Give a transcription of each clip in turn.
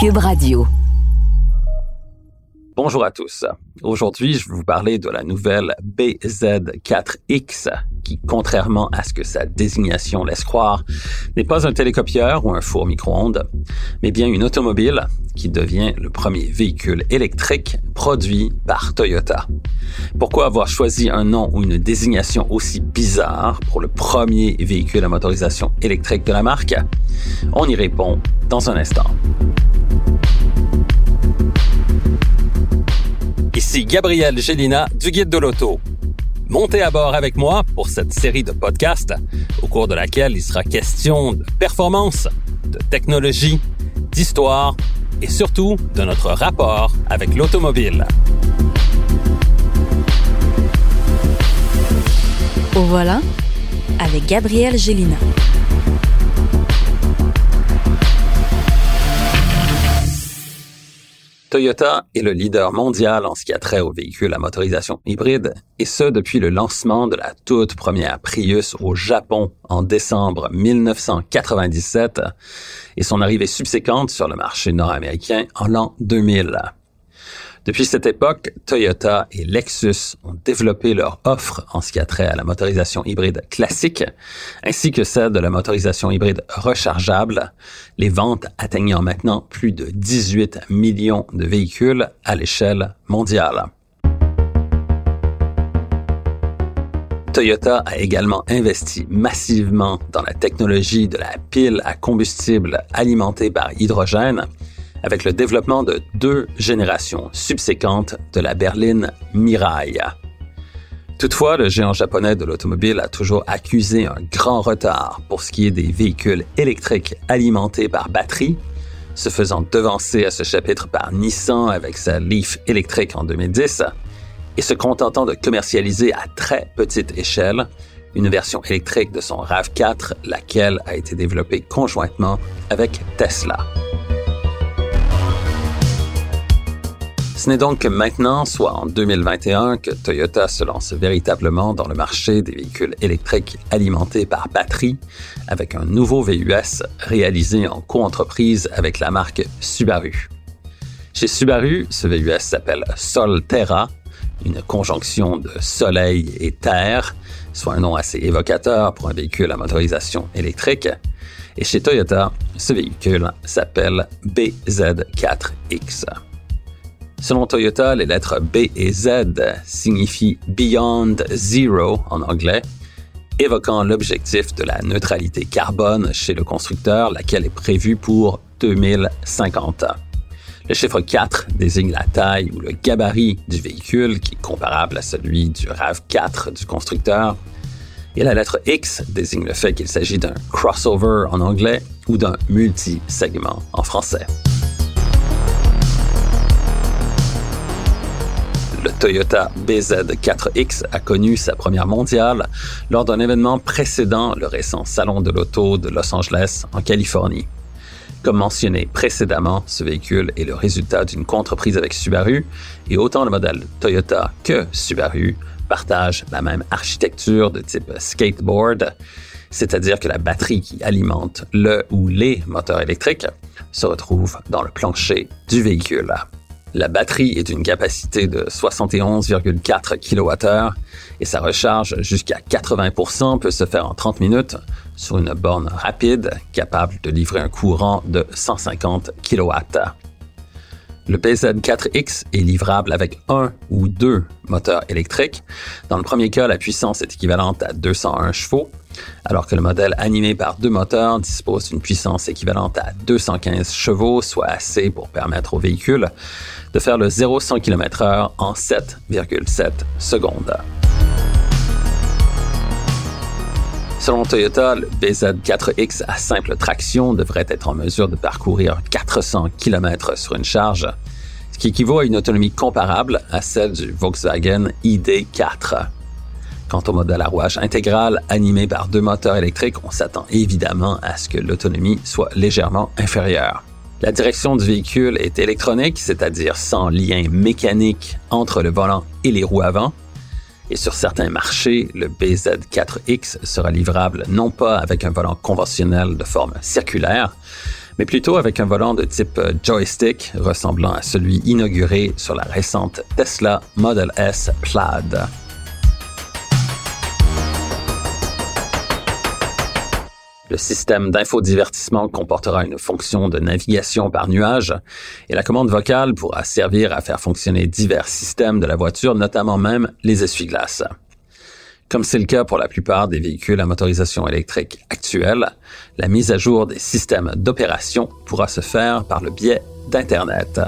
Cube Radio. Bonjour à tous. Aujourd'hui, je vais vous parler de la nouvelle BZ4X qui, contrairement à ce que sa désignation laisse croire, n'est pas un télécopieur ou un four micro-ondes, mais bien une automobile qui devient le premier véhicule électrique produit par Toyota. Pourquoi avoir choisi un nom ou une désignation aussi bizarre pour le premier véhicule à motorisation électrique de la marque? On y répond dans un instant. Ici Gabriel Gélina du Guide de l'Auto. Montez à bord avec moi pour cette série de podcasts au cours de laquelle il sera question de performance, de technologie, d'histoire et surtout de notre rapport avec l'automobile. Au voilà avec Gabriel Gélina. Toyota est le leader mondial en ce qui a trait aux véhicules à motorisation hybride, et ce depuis le lancement de la toute première Prius au Japon en décembre 1997 et son arrivée subséquente sur le marché nord-américain en l'an 2000. Depuis cette époque, Toyota et Lexus ont développé leur offre en ce qui a trait à la motorisation hybride classique, ainsi que celle de la motorisation hybride rechargeable, les ventes atteignant maintenant plus de 18 millions de véhicules à l'échelle mondiale. Toyota a également investi massivement dans la technologie de la pile à combustible alimentée par hydrogène, avec le développement de deux générations subséquentes de la berline Mirai. Toutefois, le géant japonais de l'automobile a toujours accusé un grand retard pour ce qui est des véhicules électriques alimentés par batterie, se faisant devancer à ce chapitre par Nissan avec sa Leaf électrique en 2010, et se contentant de commercialiser à très petite échelle une version électrique de son RAV4, laquelle a été développée conjointement avec Tesla. Ce n'est donc que maintenant, soit en 2021, que Toyota se lance véritablement dans le marché des véhicules électriques alimentés par batterie avec un nouveau VUS réalisé en coentreprise avec la marque Subaru. Chez Subaru, ce VUS s'appelle Solterra, une conjonction de soleil et terre, soit un nom assez évocateur pour un véhicule à motorisation électrique. Et chez Toyota, ce véhicule s'appelle BZ4X. Selon Toyota, les lettres B et Z signifient Beyond Zero en anglais, évoquant l'objectif de la neutralité carbone chez le constructeur, laquelle est prévue pour 2050. Le chiffre 4 désigne la taille ou le gabarit du véhicule, qui est comparable à celui du RAV4 du constructeur. Et la lettre X désigne le fait qu'il s'agit d'un crossover en anglais ou d'un multi-segment en français. Toyota BZ4X a connu sa première mondiale lors d'un événement précédent le récent Salon de l'Auto de Los Angeles en Californie. Comme mentionné précédemment, ce véhicule est le résultat d'une contreprise avec Subaru et autant le modèle Toyota que Subaru partagent la même architecture de type skateboard, c'est-à-dire que la batterie qui alimente le ou les moteurs électriques se retrouve dans le plancher du véhicule. La batterie est d'une capacité de 71,4 kWh et sa recharge jusqu'à 80% peut se faire en 30 minutes sur une borne rapide capable de livrer un courant de 150 kW. Le PZ4X est livrable avec un ou deux moteurs électriques. Dans le premier cas, la puissance est équivalente à 201 chevaux, alors que le modèle animé par deux moteurs dispose d'une puissance équivalente à 215 chevaux, soit assez pour permettre au véhicule de faire le 0-100 km/h en 7,7 secondes. Selon Toyota, le BZ4X à simple traction devrait être en mesure de parcourir 400 km sur une charge, ce qui équivaut à une autonomie comparable à celle du Volkswagen ID4. Quant au modèle à rouage intégral animé par deux moteurs électriques, on s'attend évidemment à ce que l'autonomie soit légèrement inférieure. La direction du véhicule est électronique, c'est-à-dire sans lien mécanique entre le volant et les roues avant. Et sur certains marchés, le BZ4X sera livrable non pas avec un volant conventionnel de forme circulaire, mais plutôt avec un volant de type joystick ressemblant à celui inauguré sur la récente Tesla Model S Plaid. Le système d'infodivertissement comportera une fonction de navigation par nuage et la commande vocale pourra servir à faire fonctionner divers systèmes de la voiture, notamment même les essuie-glaces. Comme c'est le cas pour la plupart des véhicules à motorisation électrique actuels, la mise à jour des systèmes d'opération pourra se faire par le biais d'Internet.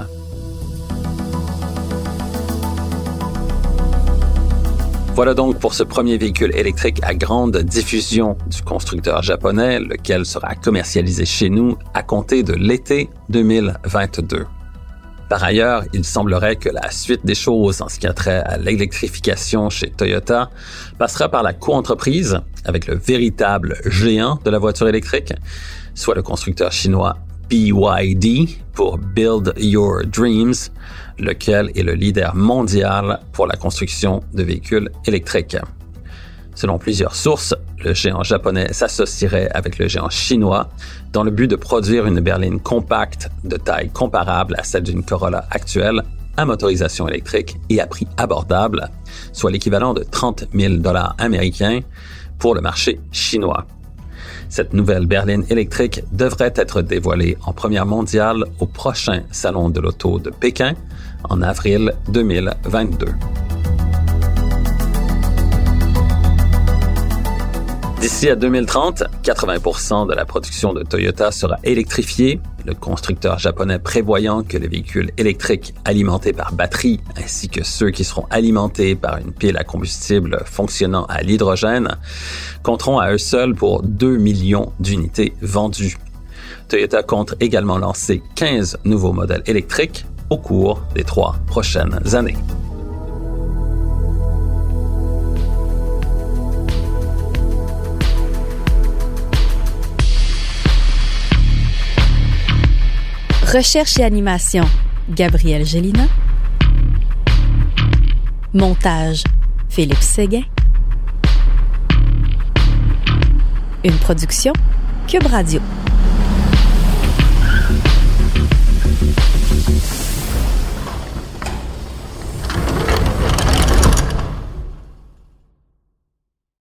Voilà donc pour ce premier véhicule électrique à grande diffusion du constructeur japonais, lequel sera commercialisé chez nous à compter de l'été 2022. Par ailleurs, il semblerait que la suite des choses en ce qui a trait à l'électrification chez Toyota passera par la coentreprise avec le véritable géant de la voiture électrique, soit le constructeur chinois BYD pour Build Your Dreams, lequel est le leader mondial pour la construction de véhicules électriques. Selon plusieurs sources, le géant japonais s'associerait avec le géant chinois dans le but de produire une berline compacte de taille comparable à celle d'une Corolla actuelle à motorisation électrique et à prix abordable, soit l'équivalent de 30 000 dollars américains pour le marché chinois. Cette nouvelle berline électrique devrait être dévoilée en première mondiale au prochain Salon de l'auto de Pékin en avril 2022. D'ici à 2030, 80% de la production de Toyota sera électrifiée, le constructeur japonais prévoyant que les véhicules électriques alimentés par batterie ainsi que ceux qui seront alimentés par une pile à combustible fonctionnant à l'hydrogène compteront à eux seuls pour 2 millions d'unités vendues. Toyota compte également lancer 15 nouveaux modèles électriques au cours des trois prochaines années. Recherche et animation, Gabriel Gélina. Montage, Philippe Séguin. Une production, Cube Radio.